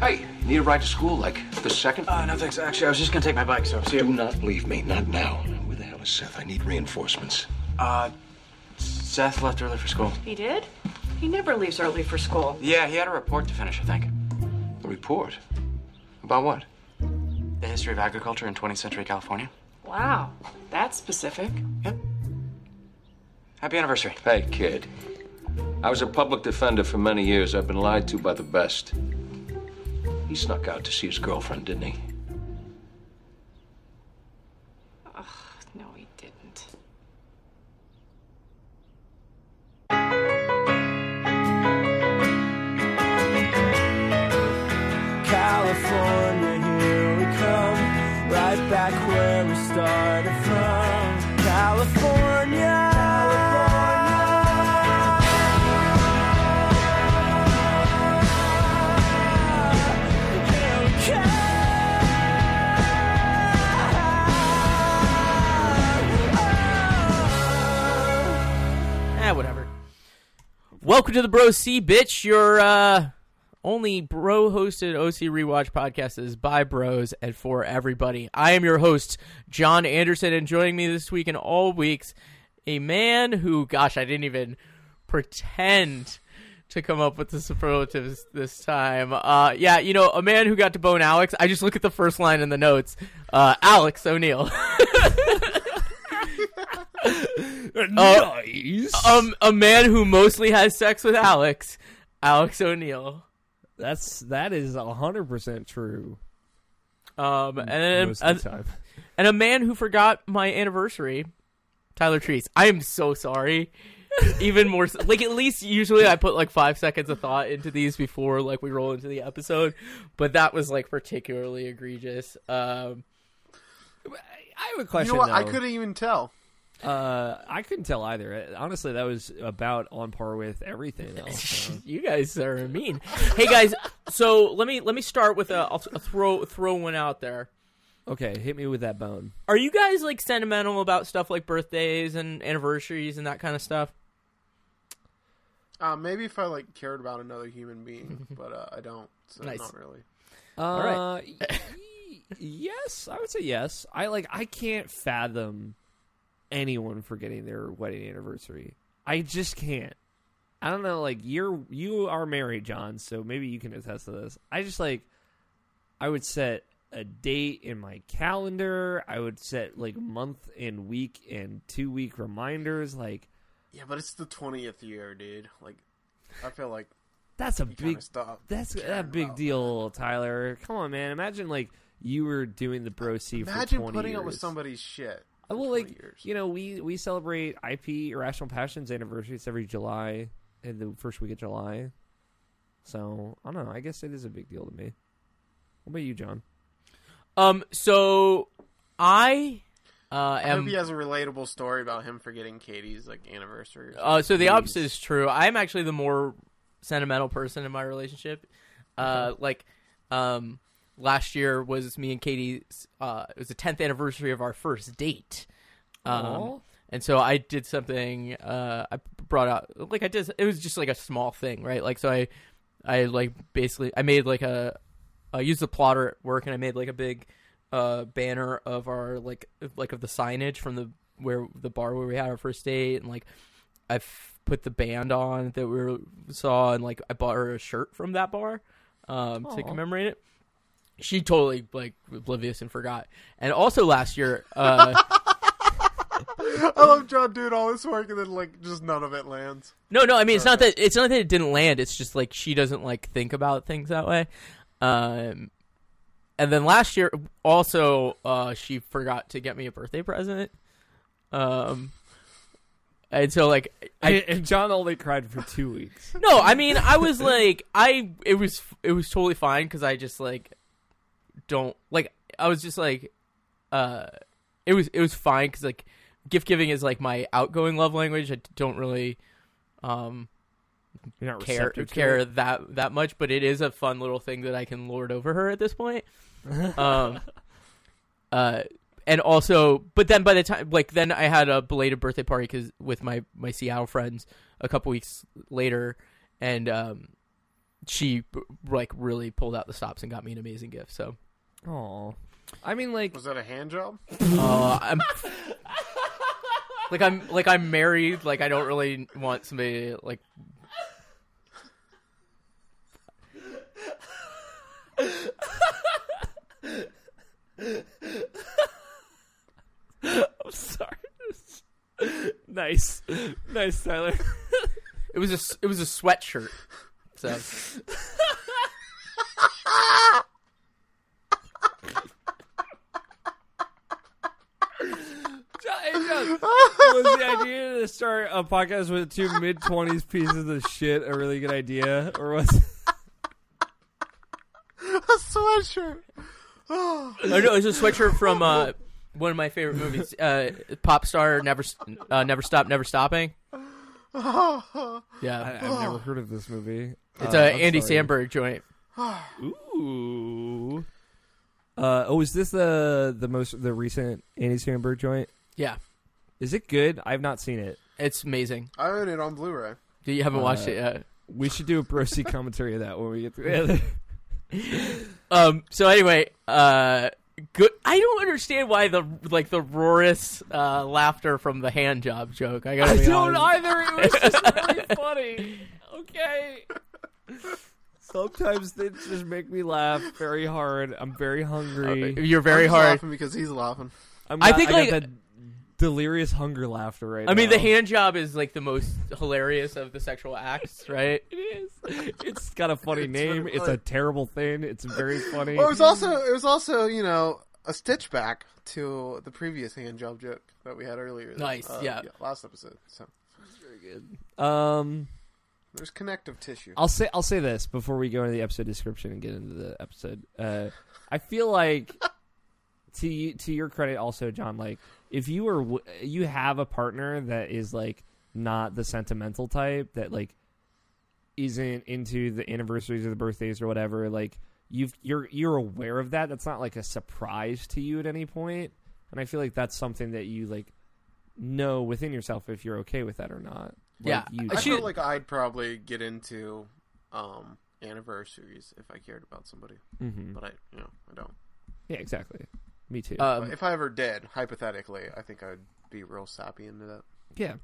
Hey, need a ride to school like the second? Uh, no thanks. Actually, I was just gonna take my bike, so see you. Do not leave me, not now. Where the hell is Seth? I need reinforcements. Uh, Seth left early for school. He did? He never leaves early for school. Yeah, he had a report to finish, I think. A report? About what? The history of agriculture in 20th century California. Wow, that's specific. Yep. Happy anniversary. Hey, kid. I was a public defender for many years. I've been lied to by the best. He snuck out to see his girlfriend, didn't he? Eh, whatever. Welcome to the Bro C, bitch. Your uh, only bro hosted OC Rewatch podcast is by bros and for everybody. I am your host, John Anderson, and joining me this week and all weeks, a man who, gosh, I didn't even pretend to come up with the superlatives this time. Uh, yeah, you know, a man who got to bone Alex. I just look at the first line in the notes. Uh, Alex O'Neill. nice. Um, a man who mostly has sex with Alex. Alex O'Neill. That's that is hundred percent true. Um, and then most of the and, time. and a man who forgot my anniversary, Tyler Treese. I am so sorry. Even more, so, like at least usually I put like five seconds of thought into these before like we roll into the episode, but that was like particularly egregious. Um, I have a question. You know what? I couldn't even tell. Uh, I couldn't tell either. Honestly, that was about on par with everything else. so. you guys are mean. hey guys, so let me let me start with a, I'll, I'll throw throw one out there. okay, hit me with that bone. Are you guys like sentimental about stuff like birthdays and anniversaries and that kind of stuff? Uh, maybe if I like cared about another human being, but uh, I don't. So Nice. not really. Uh, right. y- yes, I would say yes. I like. I can't fathom anyone forgetting their wedding anniversary. I just can't. I don't know. Like you're you are married, John, so maybe you can attest to this. I just like. I would set a date in my calendar. I would set like month and week and two week reminders. Like Yeah, but it's the twentieth year, dude. Like, I feel like that's a big stop. That's a that big deal, Tyler. Come on, man. Imagine like you were doing the bro C for Imagine 20 putting years. up with somebody's shit. For Well, like years. you know, we we celebrate IP Irrational Passions anniversary. It's every July, in the first week of July. So I don't know. I guess it is a big deal to me. What about you, John? Um, so I uh I hope he has a relatable story about him forgetting Katie's like anniversary. or Uh, so the Please. opposite is true. I'm actually the more sentimental person in my relationship. Uh, like, um, last year was me and Katie's. Uh, it was the 10th anniversary of our first date. Um, and so I did something. Uh, I brought out like I did. It was just like a small thing, right? Like so I, I like basically I made like a, I used the plotter at work and I made like a big, uh, banner of our like like of the signage from the where the bar where we had our first date and like I f- put the band on that we were, saw and like I bought her a shirt from that bar, um, to commemorate it. She totally like oblivious and forgot. And also last year, uh. I love John doing all this work and then like just none of it lands. No, no. I mean, it's not that it's not that it didn't land. It's just like she doesn't like think about things that way. Um, and then last year, also, uh, she forgot to get me a birthday present. Um, and so like, I and, and John only cried for two weeks. no, I mean, I was like, I it was it was totally fine because I just like don't like I was just like, uh, it was it was fine because like gift giving is like my outgoing love language. I don't really, um, not care care it? that that much, but it is a fun little thing that I can lord over her at this point. um, uh, and also, but then by the time, like, then I had a belated birthday party because with my my Seattle friends a couple weeks later, and um, she like really pulled out the stops and got me an amazing gift. So Oh, I mean, like, Was that a hand job? uh, I'm like I'm like I'm married. Like I don't really want somebody like I'm sorry. nice, nice, Tyler. it was a s- it was a sweatshirt. So Hey, was the idea to start a podcast with two mid twenties pieces of shit a really good idea, or was a sweatshirt. oh no, it was a sweatshirt from uh, one of my favorite movies, uh, Pop Star Never uh, Never Stop Never Stopping. Yeah, I, I've never heard of this movie. it's Uh, a I'm Andy sorry. Samberg joint. Ooh. Uh, oh, is this the the most the recent Andy Samberg joint? Yeah, Is it good? I've not seen it. it's amazing. I own it on Blu-ray. Do you haven't watched Uh, it yet. We should do a Bro C commentary of that when we get together. Um. So anyway, uh, good. I don't understand why the like the roarous uh, laughter from the hand job joke. I gotta I be don't honest. either. It was just really funny. Okay. Sometimes they just make me laugh very hard. I'm very hungry. You're very I'm just hard. laughing because he's laughing. I'm I got- think, got like- that delirious hunger laughter right I mean, now. the hand job is like the most hilarious of the sexual acts, right? It is. It's got a funny It's name. really It's a terrible thing. It's very funny. Well, it was also it was also you know a stitch back to the previous hand job joke that we had earlier. Nice, uh, yeah. last episode. So it very good. Um, there's connective tissue. I'll say I'll say this before we go into the episode description and get into the episode. Uh, I feel like to to your credit, also John, like if you were you have a partner that is like not the sentimental type that like isn't into the anniversaries or the birthdays or whatever, like you've you're you're aware of that. That's not like a surprise to you at any point, and I feel like that's something that you like know within yourself if you're okay with that or not. Like, Yeah, you, I she- feel like I'd probably get into um, anniversaries if I cared about somebody, Mhm. but I you know I don't. yeah, exactly. Me too. Um, if I ever did, hypothetically, I think I'd be real sappy into that. Yeah.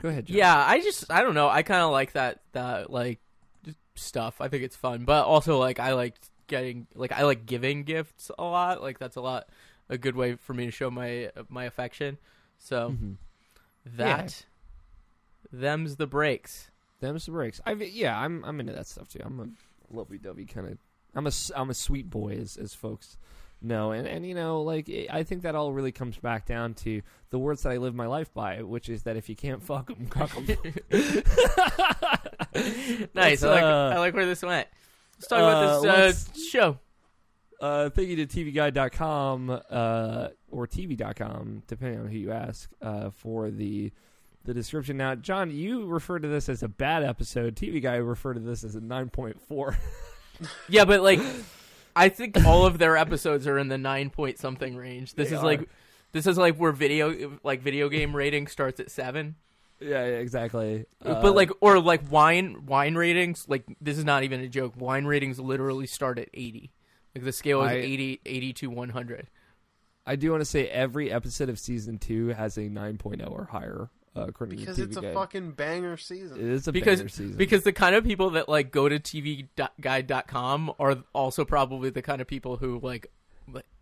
Go ahead. John. yeah, I just I don't know. I kind of like that that like stuff. I think it's fun, but also like I like getting like I like giving gifts a lot. Like that's a lot a good way for me to show my my affection. So Mhm. that them's the breaks. Them's the breaks. I yeah, I'm I'm into that stuff too. I'm a lovey dovey kind of. I'm a I'm a sweet boy as as folks know, and and you know like it, I think that all really comes back down to the words that I live my life by, which is that if you can't fuck them, cuck 'em. nice. Let's, I like uh, I like where this went. Let's talk about uh, this uh, let's- show. uh, thank you to tvguide.com uh, or tv.com, depending on who you ask, uh, for the the description. Now, John, you refer to this as a bad episode. TV Guy referred to this as a 9.4. Yeah, but like, I think all of their episodes are in the nine point something range. This They is are. like, this is like where video like video game rating starts at seven. yeah, yeah, exactly. Uh, but like, or like wine wine ratings. Like this is not even a joke. Wine ratings literally start at eighty. Like the scale is I- 80, 80 to one hundred. I do want to say every episode of season two has a 9.0 or higher, uh, according Because to TV it's a Guide. fucking banger season. It is a Because banger season. because the kind of people that like go to tvguide.com are also probably the kind of people who like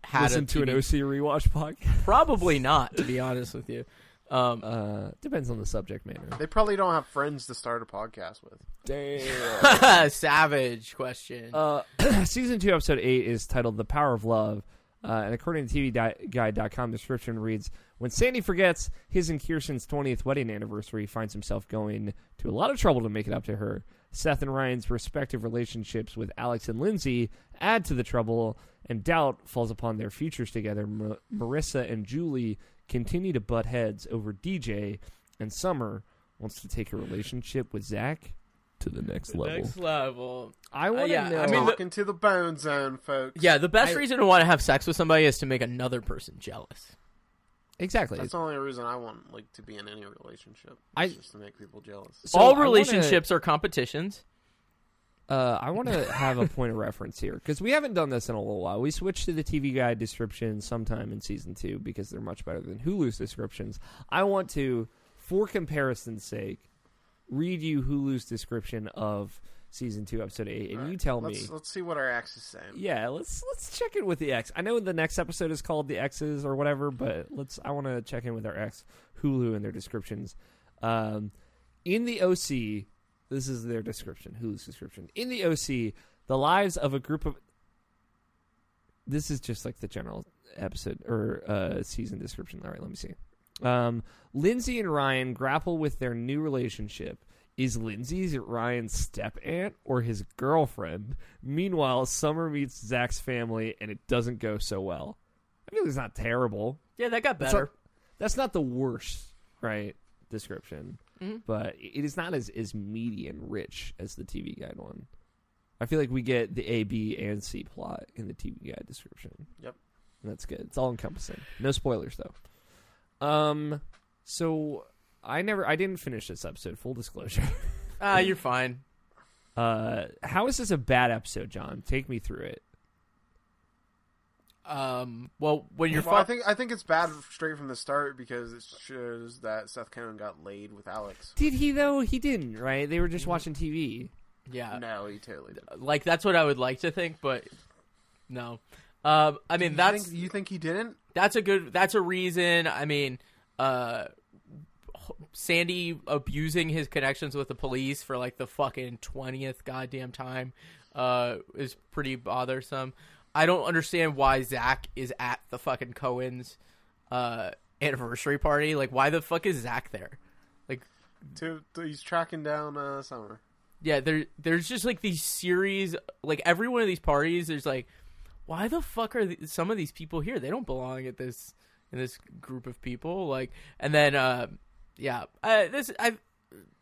had listen a to an OC rewatch podcast. Probably not, to be honest with you. Um, Uh, depends on the subject matter. They probably don't have friends to start a podcast with. Damn. savage question. Uh, season two, episode eight is titled "The Power of Love," uh, and according to TVGuide.com, description reads: When Sandy forgets his and Kirsten's 20th wedding anniversary, he finds himself going to a lot of trouble to make it up to her. Seth and Ryan's respective relationships with Alex and Lindsay add to the trouble, and doubt falls upon their futures together. Ma- Marissa and Julie continue to butt heads over DJ, and Summer wants to take her relationship with Zach to the next level. Next level. I want to yeah, know. I mean, the- to the bone zone, folks. Yeah, the best I- reason to want to have sex with somebody is to make another person jealous. exactly. That's the only reason I want like to be in any relationship. I- It's just to make people jealous. So All I wanna- relationships are competitions. uh, I want to have a point of reference here because we haven't done this in a little while. We switched to the TV Guide description sometime in season two because they're much better than Hulu's descriptions. I want to, for comparison's sake, read you Hulu's description of season two, episode eight, and you tell me. Let's, let's see what our X is saying. Yeah, let's let's check in with the X. I know the next episode is called the X's or whatever, but let's. I want to check in with our X Hulu and their descriptions. Um, in the OC, this is their description. Hulu's description. In the OC, the lives of a group of. This is just like the general episode or uh, season description. All right, let me see. Um, Lindsay and Ryan grapple with their new relationship. Is Lindsay's Ryan's step aunt or his girlfriend? Meanwhile, Summer meets Zach's family and it doesn't go so well. I feel it's not terrible. Yeah, that got That's better. not, that's not the worst, right? Description, Mhm. but it is not as as meaty and rich as the TV guide one. I feel like we get the A, B, and C plot in the TV guide description. Yep. And that's good. It's all encompassing. No spoilers though. Um, so I never, I didn't finish this episode. Full disclosure. Ah, you're fine. Uh, how is this a bad episode, John? Take me through it. Um, well, when you're Well, I fu- think I think it's bad straight from the start because it shows that Seth Cohen got laid with Alex. Did he though? He didn't, right? They were just watching TV. yeah, no, he totally did. like that's what I would like to think, but no. Um, I mean You that's think, you think he didn't? That's a good that's a reason. I mean, uh, Sandy abusing his connections with the police for like the fucking twentieth goddamn time, uh, is pretty bothersome. I don't understand why Zach is at the fucking Cohen's uh anniversary party. Like, why the fuck is Zach there? Like, To, to- he's tracking down uh, Summer. yeah, there there's just like these series, like every one of these parties. There's like, why the fuck are th- some of these people here? They don't belong at this in this group of people. Like, and then uh, yeah, uh, this I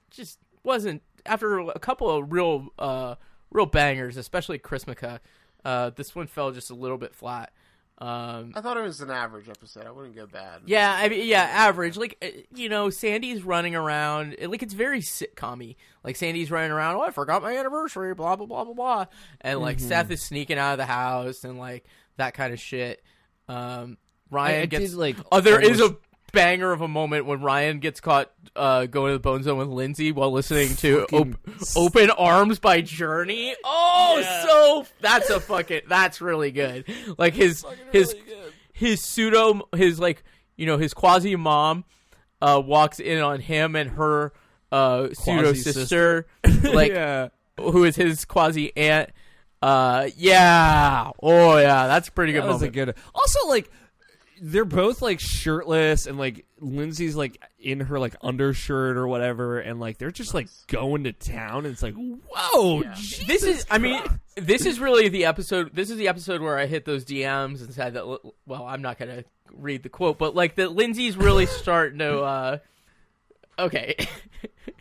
just wasn't after a couple of real uh real bangers, especially Chrismukkah. Uh, this one fell just a little bit flat. Um, I thought it was an average episode. I wouldn't go bad. yeah, I mean, yeah, average. Like, uh, you know, Sandy's running around. Like, it's very sitcom Like, Sandy's running around. Oh, I forgot my anniversary. Blah blah blah blah blah. And like, Mm-hmm. Seth is sneaking out of the house and like that kind of shit. Um, Ryan I- I gets did, like, Oh, there is a almost- banger of a moment when Ryan gets caught uh, going to the bone zone with Lindsay while listening to Fucking op- "Open Arms" by Journey. Oh, so that's a fucking that's really good. Like his his his pseudo his like you know his quasi mom uh walks in on him and her uh pseudo sister like yeah. who is his quasi aunt uh yeah oh yeah that's a pretty good That was a good. Also, like they're both like shirtless, and like Lindsay's like in her like undershirt or whatever, and like they're just like going to town. And it's like, whoa, this is i mean this is really the episode this is the episode where i hit those dms and said that well i'm not gonna read the quote but like that lindsay's really starting to uh okay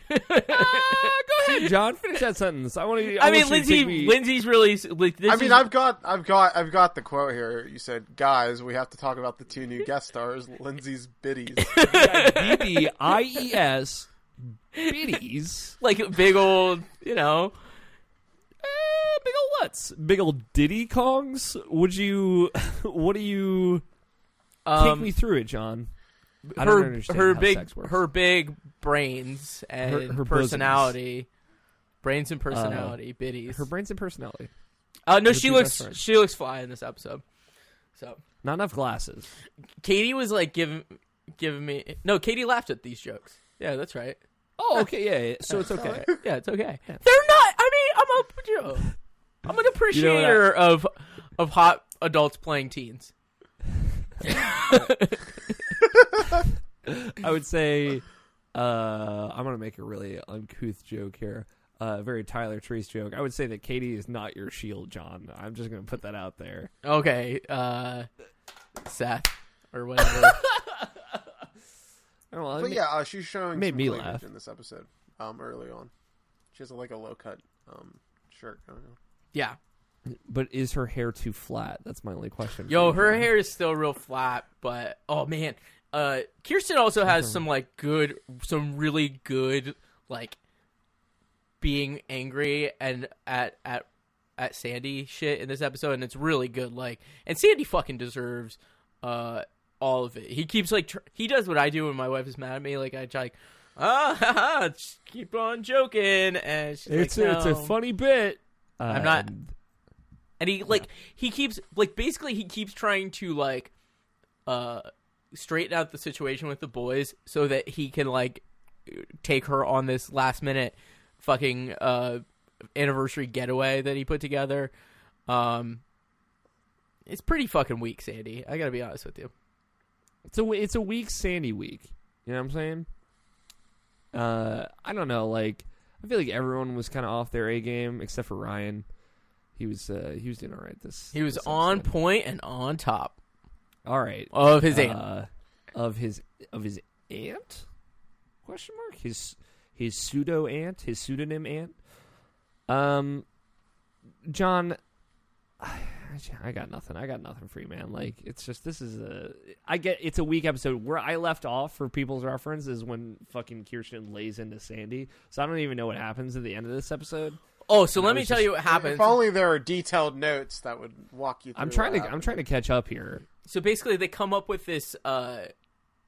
Ah, go ahead, John. Finish that sentence. I want to. I mean, Lindsay. Lindsay's really. Like, this I mean, is- I've got, I've got, I've got the quote here. You said, "Guys, we have to talk about the two new guest stars, Lindsay's biddies." B B I E S. Biddies. like big old, you know. Eh, big old what's big old Diddy Kongs? Would you? What do you? Take Um, me through it, John. I don't her understand her how big sex works. her big brains and Her- her personality, brains and personality, biddies. her brains and personality. uh, no, her she two looks friends. she looks fly in this episode. So Not enough glasses. Katie was like giving giving me no. Katie laughed at these jokes. Yeah, that's right. Oh, okay, yeah. yeah. So it's okay. Yeah, it's okay. They're not. I mean, I'm a you know, I'm an appreciator of of hot adults playing teens. I would say uh, I'm gonna make a really uncouth joke here. Uh, a very Tyler Treese joke. I would say that Katie is not your shield, John. I'm just gonna put that out there. Okay, uh, Seth or whatever. Well, I but mean- yeah, uh, she's showing made some me laugh. in this episode. Um, early on, she has like a low cut um shirt. going on. yeah. but is her hair too flat? That's my only question. Yo, her hair is still real flat, but oh man, uh, Kirsten also has some like good, some really good like being angry and at at at Sandy shit in this episode, and it's really good. Like, and Sandy fucking deserves uh all of it. He keeps like tr- he does what I do when my wife is mad at me. Like I try, like, ah, keep on joking, and It's like, a, it's a funny bit. I'm not- and he like he keeps like basically he keeps trying to like uh straighten out the situation with the boys so that he can like take her on this last minute fucking uh anniversary getaway that he put together um it's pretty fucking weak sandy i gotta be honest with you It's a it's a weak Sandy week. You know what I'm saying? Uh, I don't know. Like, I feel like everyone was kind of off their A game except for Ryan. He was uh, he was doing all right. This he was this on point and on top All right. of his aunt. Uh, of his of his aunt? Question mark. His his pseudo aunt. His pseudonym aunt. Um, John. I got nothing. I got nothing for you, man. Like it's just this is a. I get it's a weak episode. Where I left off for people's reference is when fucking Kirsten lays into Sandy. So I don't even know what happens at the end of this episode. Oh so let me tell just- you what happens If only there were detailed notes that would walk you through. I'm trying to. I'm trying to catch up here. so basically they come up with this uh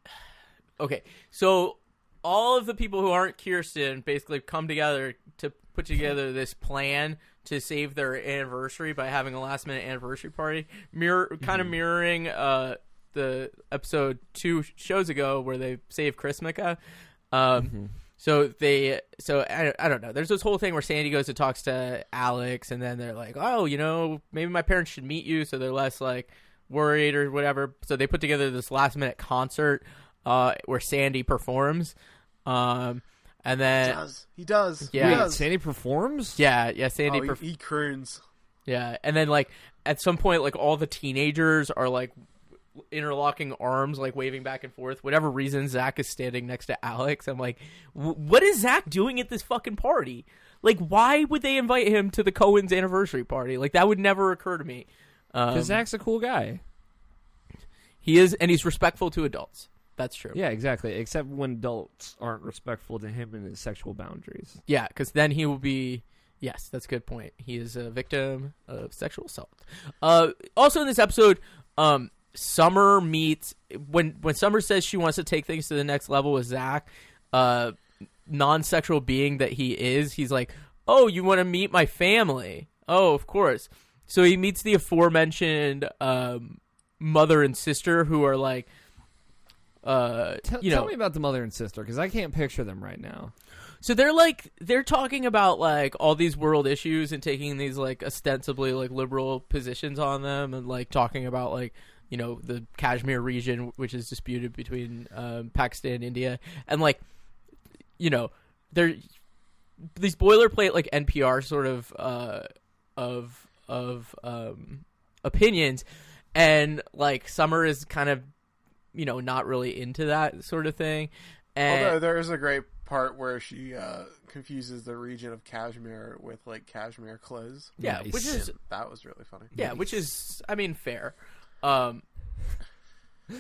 okay so all of the people who aren't kirsten basically come together to put together this plan to save their anniversary by having a last minute anniversary party mirror kind of mirroring uh the episode two shows ago where they saved Chrismukkah. um so they so I, I don't know there's this whole thing where sandy goes and talks to alex and then they're like oh you know maybe my parents should meet you so they're less like worried or whatever so they put together this last minute concert uh where sandy performs um and He then does. He does. Yeah. He Wait, does. Sandy performs. yeah yeah sandy Oh, he, he croons. yeah and then like at some point like all the teenagers are like interlocking arms like waving back and forth whatever reason zach is standing next to alex i'm like what is zach doing at this fucking party like why would they invite him to the cohen's anniversary party like that would never occur to me um, Because Zach's a cool guy. he is and he's respectful to adults that's true Yeah, exactly. Except when adults aren't respectful to him and his sexual boundaries. Yeah, because then he will be. Yes, that's a good point. He is a victim of sexual assault. Uh, also in this episode, um, Summer meets when when Summer says she wants to take things to the next level with Zach. Uh, non-sexual being that he is, he's like, "Oh, you want to meet my family? Oh, of course." So he meets the aforementioned um, mother and sister who are like, uh, Tell, you tell me about the mother and sister because I can't picture them right now. So they're like they're talking about like all these world issues and taking these like ostensibly like liberal positions on them and like talking about like you know the Kashmir region which is disputed between um, Pakistan and India and like you know they're these boilerplate like NPR sort of uh of of um opinions and like Summer is kind of you know not really into that sort of thing and Although there is a great part where she uh, confuses the region of Kashmir with like cashmere clothes. yeah Nice. which is That was really funny. Yeah, which is, I mean, fair. Um,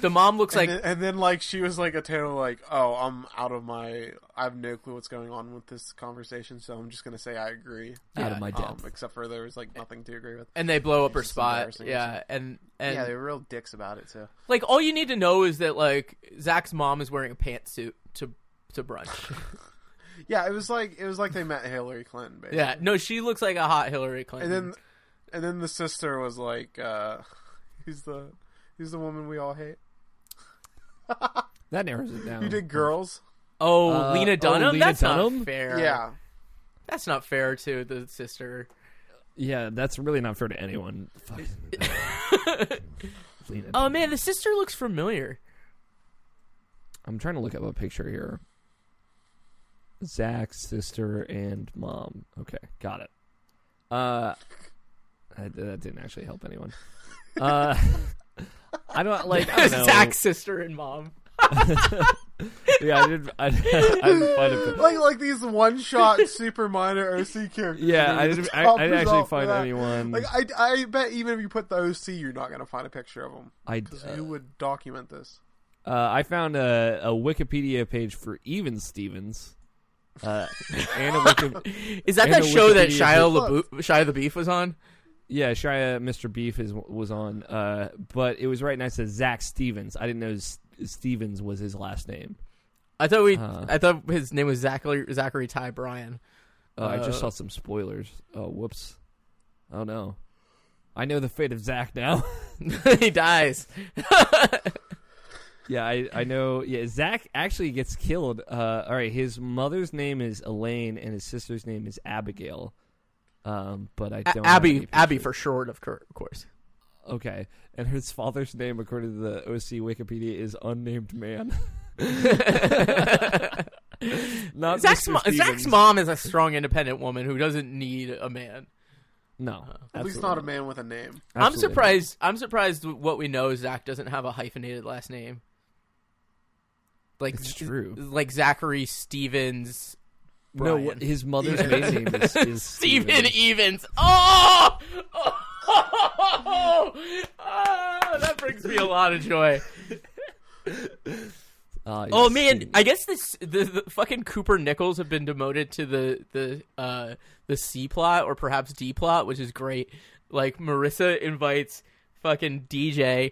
the mom looks And, like then, and then like she was like a total like, oh, I'm out of my, I have no clue what's going on with this conversation, so I'm just gonna say I agree. Out of my Um, depth. except for there was like nothing to agree with. and they blow up her It's spot. Yeah, and and yeah, they were real dicks about it too. like all you need to know is that like Zach's mom is wearing a pantsuit to to brunch. Yeah, it was like it was like they met Hillary Clinton. Basically. yeah, no, she looks like a hot Hillary Clinton. and then and then the sister was like, uh, "Who's the who's the woman we all hate? That narrows it down. You did girls? oh, uh, Lena oh, Dunham. Lena That's Dunham? not fair. Yeah, that's not fair to the sister. Yeah, that's really not fair to anyone. Lena Oh man, the sister looks familiar. I'm trying to look up a picture here. Zach's sister and mom. Okay, got it. Uh, that, that didn't actually help anyone. Uh, I don't like. I don't. Zach's sister and mom. Yeah, I did. I, I didn't find it. like like these one shot super minor OC characters. Yeah, I are didn't. I, I didn't actually find that. anyone. Like I, I bet even if you put the OC, you're not gonna find a picture of them. I, Who would document this? uh, I found a, a Wikipedia page for Even Stevens. Uh, and a Wiki- Is that And that a show that Wikipedia Shia. LaBeouf, Shia the Beef was on? Yeah, Shia, Mr. Beef is was on, uh, but it was right next to Zach Stevens. I didn't know S- Stevens was his last name. I thought we. Uh. I thought his name was Zachary Zachary Ty Bryan. Oh, I just Uh, saw some spoilers. Oh, whoops. Oh no. I know the fate of Zach now. he dies. yeah, I, I know. Yeah, Zach actually gets killed. Uh, all right, his mother's name is Elaine and his sister's name is Abigail. Um, but I don't. have Abby any Abby for short, of cour- of course. Okay, and his father's name, according to the OC Wikipedia, is unnamed man. Not Zach's, mo- Zach's mom is a strong, independent woman who doesn't need a man. No, At least not a man with a name. I'm Absolutely not. surprised. I'm surprised what we know. Zach doesn't have a hyphenated last name. Like It's true. Like Zachary Stevens. No, Brian. what- his mother's maiden name is, is Steven Stevens. Evans. Oh! oh! Ah, that brings me a lot of joy. Ah, Oh man, Steven. I guess this the, the fucking Cooper Nichols have been demoted to the the uh the C plot or perhaps D plot, which is great. Like Marissa invites fucking DJ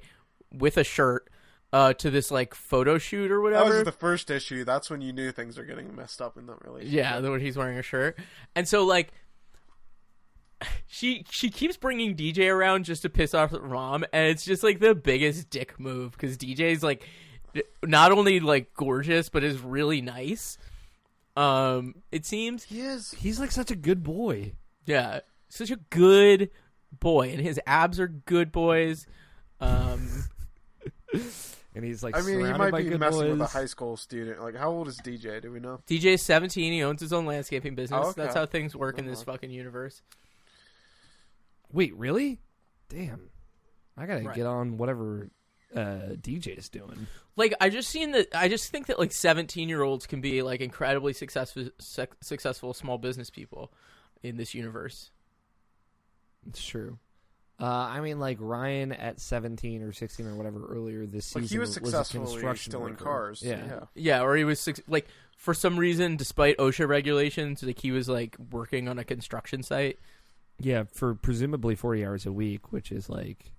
with a shirt uh to this like photo shoot or whatever. That was the first issue. That's when you knew things are getting messed up in that relationship. Yeah, the when he's wearing a shirt, and so like she she keeps bringing DJ around just to piss off Rom, and it's just like the biggest dick move because DJ's like not only like gorgeous but is really nice. Um, it seems He is. he's like such a good boy. yeah, such a good boy, and his abs are good boys. Um, And he's like I mean, he might be messing boys. with a high school student. Like, how old is DJ? Do we know? DJ's seventeen. He owns his own landscaping business. Oh, okay. That's how things work in this fucking universe. Wait, really? Damn. I gotta Right. get on whatever uh, is doing. like I just seen that I just think that like 17 year olds can be like incredibly successful sec- successful small business people in this universe. It's true. Uh, I mean, like Ryan at seventeen or sixteen or whatever earlier this Like, season he was a successfully construction stealing worker. cars. Yeah. yeah. Yeah, or he was like for some reason despite OSHA regulations like he was like working on a construction site. yeah, for presumably forty hours a week, which is like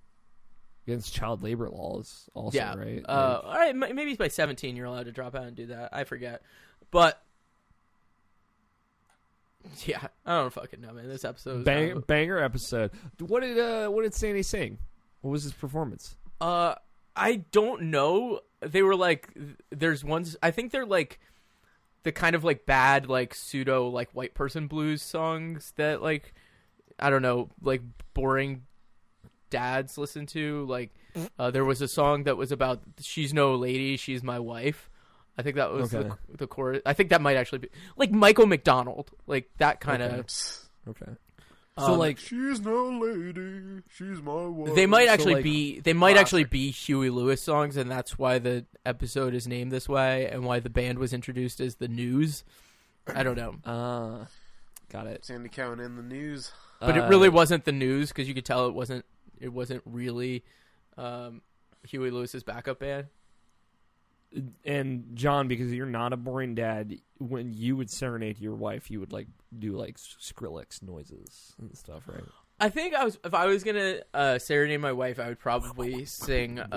against child labor laws. Also, yeah. right? Uh Like, all right, maybe by 17 you're allowed to drop out and do that. I forget. But yeah, I don't fucking know, man. This episode was bang, banger episode. What did uh, what did Sandy sing? What was his performance? Uh, I don't know. They were like, there's ones. I think they're like the kind of like bad like pseudo like white person blues songs that like I don't know like boring dads listen to. Like uh, there was a song that was about she's no lady, she's my wife. I think that was Okay. the, the chorus. I think that might actually be like Michael McDonald, like that kind of. Okay. Okay. So Um, like, She's no lady. She's my wife. They might So, actually like, be they might classic. actually be Huey Lewis songs, and that's why the episode is named this way, and why the band was introduced as the News. I don't know, uh, got it. Sandy Cohen in the news. but it Uh, really wasn't the News because you could tell it wasn't it wasn't really um, Huey Lewis's backup band. And John, because you're not a boring dad, when you would serenade your wife, you would like do like Skrillex noises and stuff, right? I think I was if I was gonna uh, serenade my wife, I would probably sing. Um,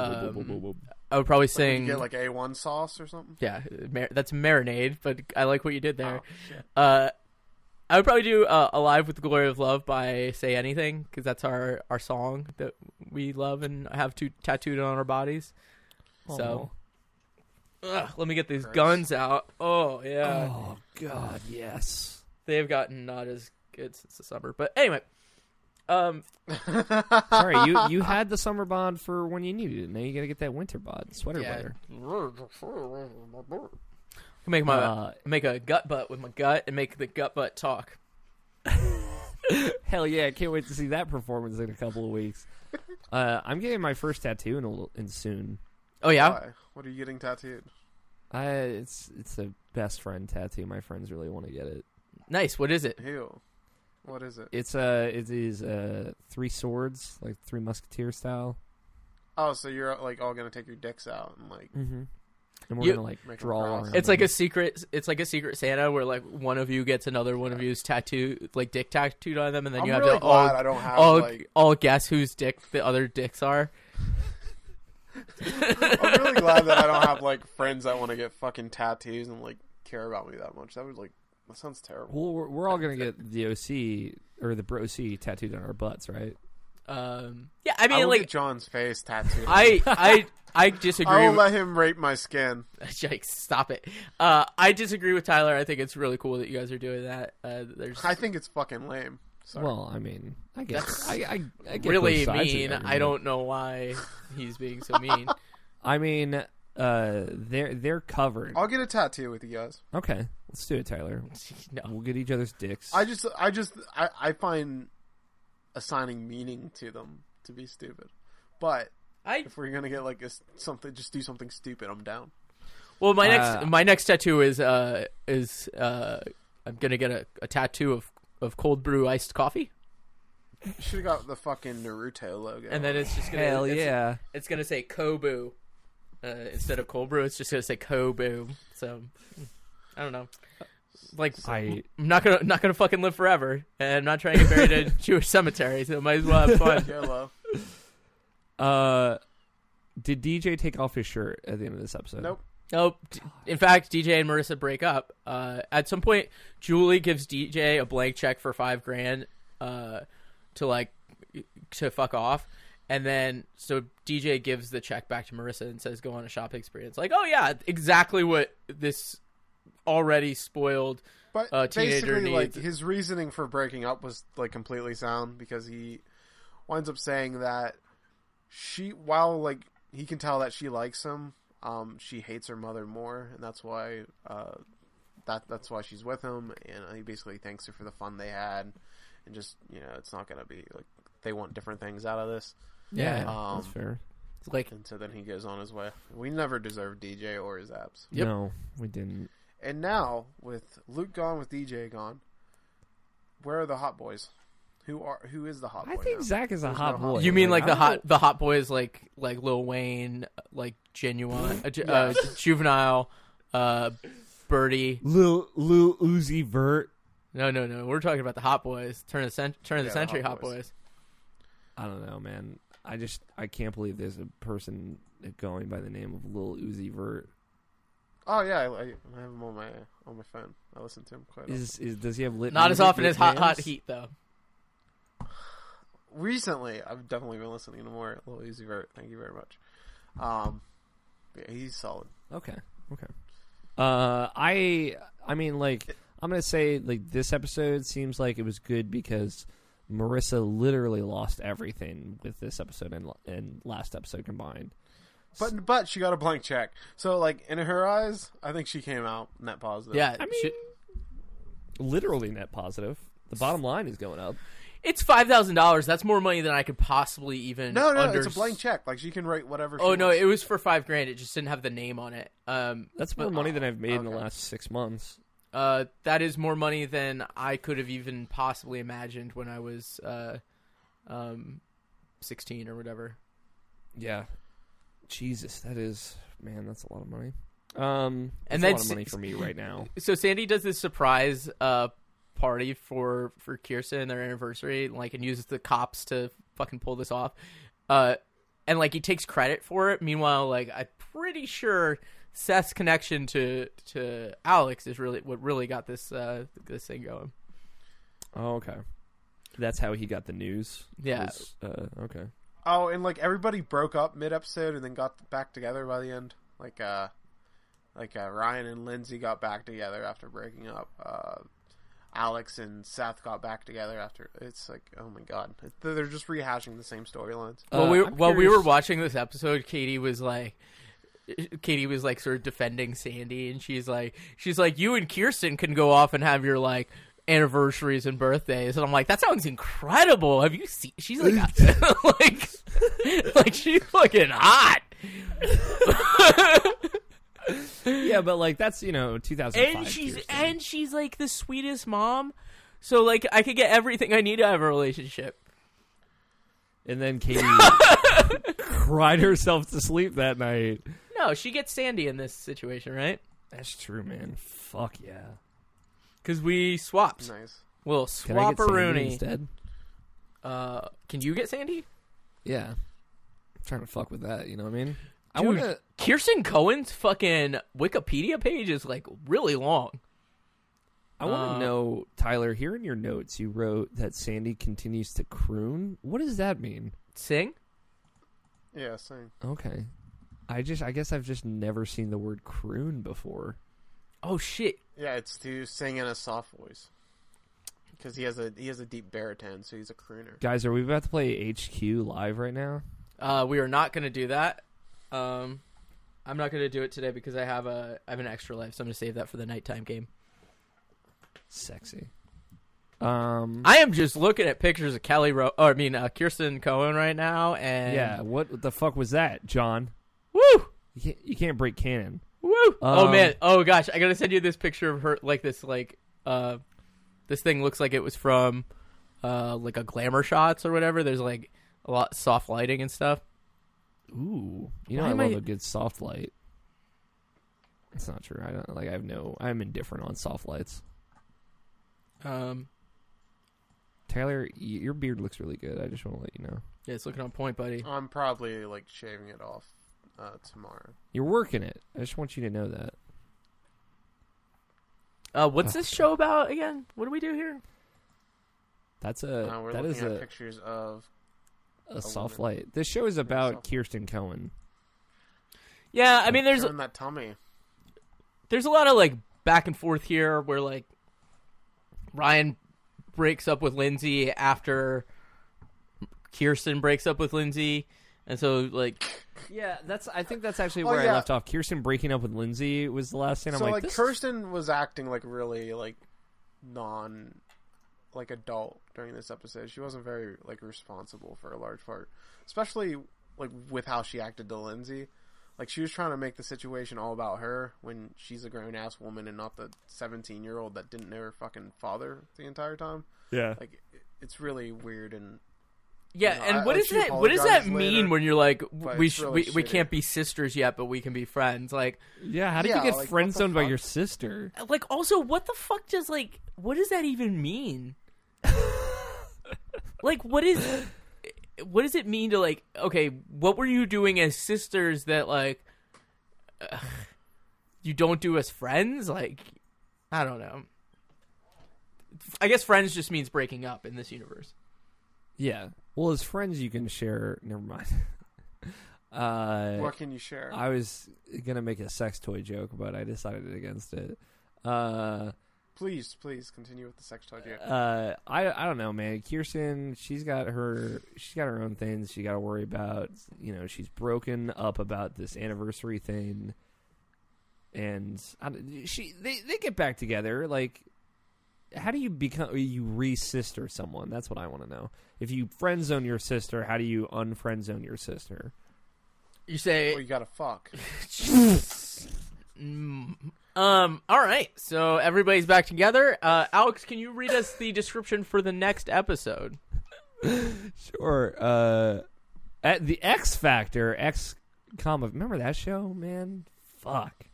I would probably Like, sing. get like A1 sauce or something? yeah, mar- that's marinade, but I like what you did there. Oh. Uh, I would probably do uh, "Alive with the Glory of Love" by Say Anything because that's our our song that we love and have to, tattooed on our bodies. So, ugh, let me get these Gross. guns out. Oh yeah, oh God, yes. they've gotten not as good since the summer. But anyway, um, Sorry, you you had the summer bond for when you needed it. Now you got to get that winter bod, sweater yeah, weather. make my Uh, make a gut butt with my gut and make the gut butt talk. Hell yeah! I can't wait to see that performance in a couple of weeks. Uh, I'm getting my first tattoo in a little, in soon. Oh yeah, Why? What are you getting tattooed? I it's it's a best friend tattoo. My friends really want to get it. nice. What is it? Ew. What is it? It's uh it is uh three swords like three musketeer style. Oh, so you're like all gonna take your dicks out and like Mm-hmm. and we're You- gonna like Make 'em draw. cross. around It's like a secret. It's like a secret Santa where like one of you gets another one of you's tattoo, like dick tattooed on them, and then I'm you have really to all I don't have all, like. all guess whose dick the other dicks are. I'm really glad that I don't have like friends that want to get fucking tattoos and like care about me that much. That would like that sounds terrible. Well, we're, we're all gonna get the OC or the Bro C tattooed on our butts, right? Um, yeah, I I, mean, will like John's face tattooed. I, I, I disagree. I will with- let him rape my skin. Yikes! Stop it. Uh, I disagree with Tyler. I think it's really cool that you guys are doing that. Uh, there's I think it's fucking lame. Sorry. Well, I mean, I guess I, I, I get really both sides of the mean. I don't know why he's being so mean. I mean, uh, they're they're covered. I'll get a tattoo with you guys. Okay, let's do it, Tyler. no. We'll get each other's dicks. I just, I just, I, I find assigning meaning to them to be stupid. But I if we're gonna get like a, s- something, just do something stupid. I'm down. well, my next Uh, my next tattoo is uh is uh I'm gonna get a, a tattoo of of cold brew iced coffee, should have got the fucking Naruto logo. and then it's just gonna Hell it's, yeah! it's gonna say Kobu uh, instead of cold brew. It's just gonna say Kobu. So I don't know. Like I I'm not gonna not gonna fucking live forever, and I'm not trying to get buried in a Jewish cemetery, so might as well have fun. Yellow. uh, did DJ take off his shirt at the end of this episode? Nope. Nope. In fact, DJ and Marissa break up. Uh, at some point, Julie gives DJ a blank check for five grand uh, to like to fuck off, and then so DJ gives the check back to Marissa and says, "Go on a shopping experience." Like, oh yeah, exactly what this already spoiled. But uh, teenager basically, like needs- his reasoning for breaking up was like completely sound because he winds up saying that she, while like he can tell that she likes him, um, she hates her mother more, and that's why uh, that that's why she's with him, and he basically thanks her for the fun they had, and just you know, it's not gonna be like they want different things out of this, Yeah, Um, that's fair. It's like, and so then he goes on his way. We never deserved DJ or his abs. Yep. No, we didn't. And now, with Luke gone, with DJ gone, where are the hot boys? Who are who is the hot boy? I think now? Zach is a There's hot no hot boy. you mean like I the don't hot know- the hot boys like like Lil Wayne, like genuine, uh, ju- uh, juvenile, uh, Birdie. Lil Lil Uzi Vert? No, no, no. We're talking about the hot boys. Turn of the cent- turn of Yeah, the century Hot hot Boys. boys. I don't know, man. I just I can't believe there's a person going by the name of Lil Uzi Vert. Oh yeah, I, I have him on my on my phone. I listen to him quite. often. Is is does he have lit? Not as often as hot hot heat though. Recently, I've definitely been listening to more Lil Uzi Vert. Thank you very much. Um, yeah, he's solid. Okay. Okay. Uh, I I mean, like, I'm gonna say like this episode seems like it was good because Marissa literally lost everything with this episode and and last episode combined. But but she got a blank check. So like in her eyes, I think she came out net positive. Yeah, I mean, shit. literally net positive. The bottom line is going up. It's five thousand dollars. That's more money than I could possibly even. No, no, under- it's a blank check. Like she can write whatever. She Oh no, wants. it was for five grand. It just didn't have the name on it. Um, That's more But- money than I've made in the last six months. uh, that is more money than I could have even possibly imagined when I was uh, um, sixteen or whatever. Yeah. Jesus, that is man, that's a lot of money. Um, And that's then a lot of money for me right now. so Sandy does this surprise uh party for for Kirsten their anniversary, like and uses the cops to fucking pull this off. Uh and like he takes credit for it. Meanwhile, like I'm pretty sure Seth's connection to to Alex is really what really got this uh this thing going. Oh, okay. That's how he got the news. Yeah. was, uh, okay. Oh, and like everybody broke up mid episode and then got back together by the end. Like uh like uh, Ryan and Lindsay got back together after breaking up. Uh Alex and Seth got back together after. It's like, oh my god, they're just rehashing the same storylines. While Uh, we I'm while we were watching this episode, Katie was like Katie was like sort of defending Sandy and she's like she's like you and Kirsten can go off and have your like anniversaries and birthdays and I'm like that sounds incredible. Have you seen she's like like like she's fucking hot. Yeah, but like that's you know 2005. And she's Kirsten. and she's like the sweetest mom. So like I could get everything I need to have a relationship. and then Katie cried herself to sleep that night. No, she gets Sandy in this situation, right? That's true, man. Fuck yeah. Because we swapped. Nice. Well, Can I get Sandy swapperoonie. instead? Uh, can you get Sandy? Yeah. I'm trying to fuck with that. You know what I mean? I Dude, want to. Kirsten Cohen's fucking Wikipedia page is like really long. I want to Uh, know, Tyler. Here in your notes, you wrote that Sandy continues to croon. What does that mean? Sing? Yeah, sing. Okay. I just, I guess I've just never seen the word croon before. Oh shit! Yeah, it's to sing in a soft voice. Because he has a he has a deep baritone, so he's a crooner. Guys, are we about to play HQ live right now? Uh, we are not going to do that. Um, I'm not going to do it today because I have a I have an extra life, so I'm going to save that for the nighttime game. Sexy. Um. I am just looking at pictures of Kelly Ro- or I mean uh, Kirsten Cohen right now, and yeah. What the fuck was that, John? woo, You can't, you can't break canon. woo. oh Um, man, oh gosh, I gotta send you this picture of her, like this, like uh, this thing looks like it was from uh, like a glamour shots or whatever. There's like a lot soft lighting and stuff. Ooh. You know Why I love I- a good soft light. It's not true. I don't like. I have no. I'm indifferent on soft lights. Um, Tyler, y- your beard looks really good. I just want to let you know. yeah, it's looking on point, buddy. I'm probably like shaving it off uh, tomorrow. You're working it. I just want you to know that. Uh, what's this show about again? What do we do here? That's Uh, a we're that looking is at a, pictures of a soft woman. light. This show is about Kirsten Cohen. Yeah, I mean, there's showing that tummy. there's a lot of like back and forth here where like Ryan breaks up with Lindsay after Kirsten breaks up with Lindsay, and so like Yeah, that's. I think that's actually Oh, where I left off. Kirsten breaking up with Lindsay was the last thing. I'm so like, like, this Kirsten was acting like really like non like adult during this episode. She wasn't very like responsible for a large part, especially like with how she acted to Lindsay. Like she was trying to make the situation all about her when she's a grown ass woman and not the seventeen year old that didn't know her fucking father the entire time. yeah. Like it- it's really weird and yeah. You know, and I- what like, does she that what does that mean later, when you're like we sh- really we we can't be sisters yet, but we can be friends? Like Yeah. How did Yeah, you get like, friend zoned by your sister? like also what the fuck does like what does that even mean? like what is what does it mean to like okay what were you doing as sisters that like ugh, you don't do as friends like i don't know i guess friends just means breaking up in this universe Yeah. Well, as friends, you can share. Never mind. uh, what can you share? I was gonna make a sex toy joke, but I decided against it. Uh, please, please continue with the sex talk. joke. uh, I I don't know, man. Kirsten, she's got her she's got her own things she got to worry about. You know, she's broken up about this anniversary thing, and I, she they they get back together. Like, how do you become you re-sister someone? That's what I want to know. If you friend zone your sister, how do you unfriend zone your sister? you say Well, you gotta fuck. Mm, um all right so everybody's back together uh alex can you read us the description for the next episode Sure. Uh, at the X Factor, X comma. Remember that show, man? Fuck.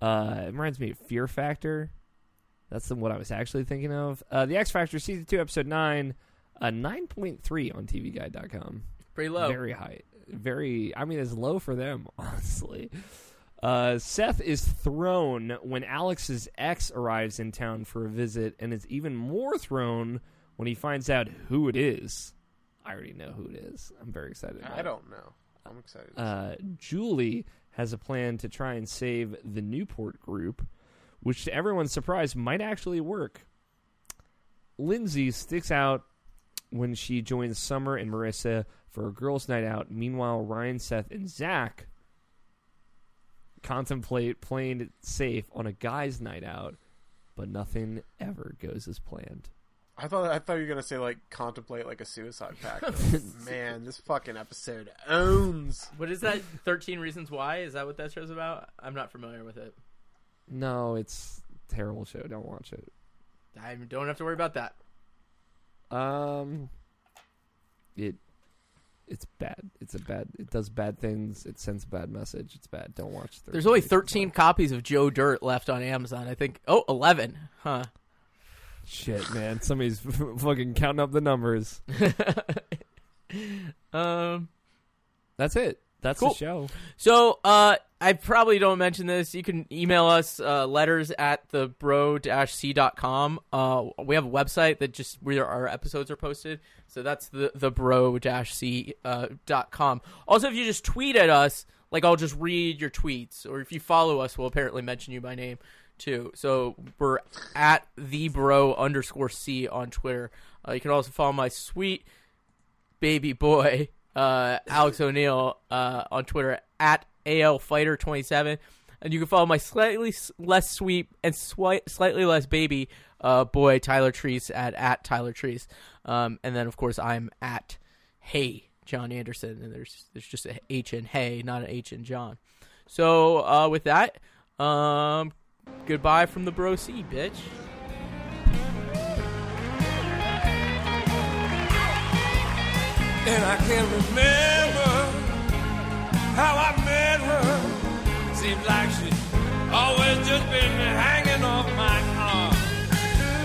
Uh, it reminds me of Fear Factor. That's the, what I was actually thinking of. Uh, the X Factor season two, episode nine, a nine point three on TVGuide.com. pretty low Very high. Very. I mean, it's low for them, honestly. Uh, Seth is thrown when Alex's ex arrives in town for a visit, and is even more thrown when he finds out who it is. I already know who it is. I'm very excited. About I don't know. I'm excited. Uh, Julie has a plan to try and save the Newport group, which, to everyone's surprise, might actually work. Lindsay sticks out when she joins Summer and Marissa for a girls' night out. Meanwhile, Ryan, Seth, and Zach contemplate playing it safe on a guys' night out, but nothing ever goes as planned. I thought I thought you were gonna say like contemplate like a suicide pact. Man, this fucking episode owns. What is that? Thirteen Reasons Why? Is that what that show's about? I'm not familiar with it. No, it's a terrible show. Don't watch it. I don't have to worry about that. Um, it It's bad. It's a bad. It does bad things. It sends a bad message. It's bad. Don't watch. 13 There's only Reasons 13 copies of Joe Dirt left on Amazon. I think. Oh, 11. Huh. Shit, man. Somebody's fucking counting up the numbers. Um. That's it. That's Cool. the show. So, uh, I probably don't mention this. You can email us uh, letters at the bro-c.com. Uh, we have a website that just where our episodes are posted. So that's the the bro-c uh, dot com. Also, if you just tweet at us, like I'll just read your tweets, or if you follow us, we'll apparently mention you by name too. So we're at the bro underscore c on Twitter. Uh, you can also follow my sweet baby boy uh, Alex O'Neill uh, on Twitter at ALFighter27. And you can follow my slightly less sweet and swi- slightly less baby uh, boy Tyler Treese at, at Tyler Treese. Um, and then, of course, I'm at Hey John Anderson. And there's there's just a H in Hey, not an H in John. So uh, with that, um, goodbye from the Bro C, bitch. And I can't remember how I met her. Seems like she always just been hanging off my arm.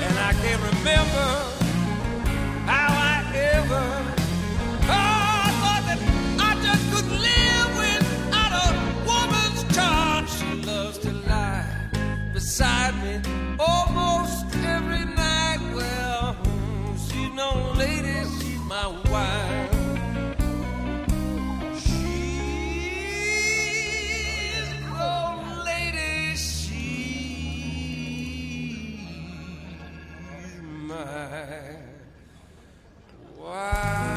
And I can't remember Wow.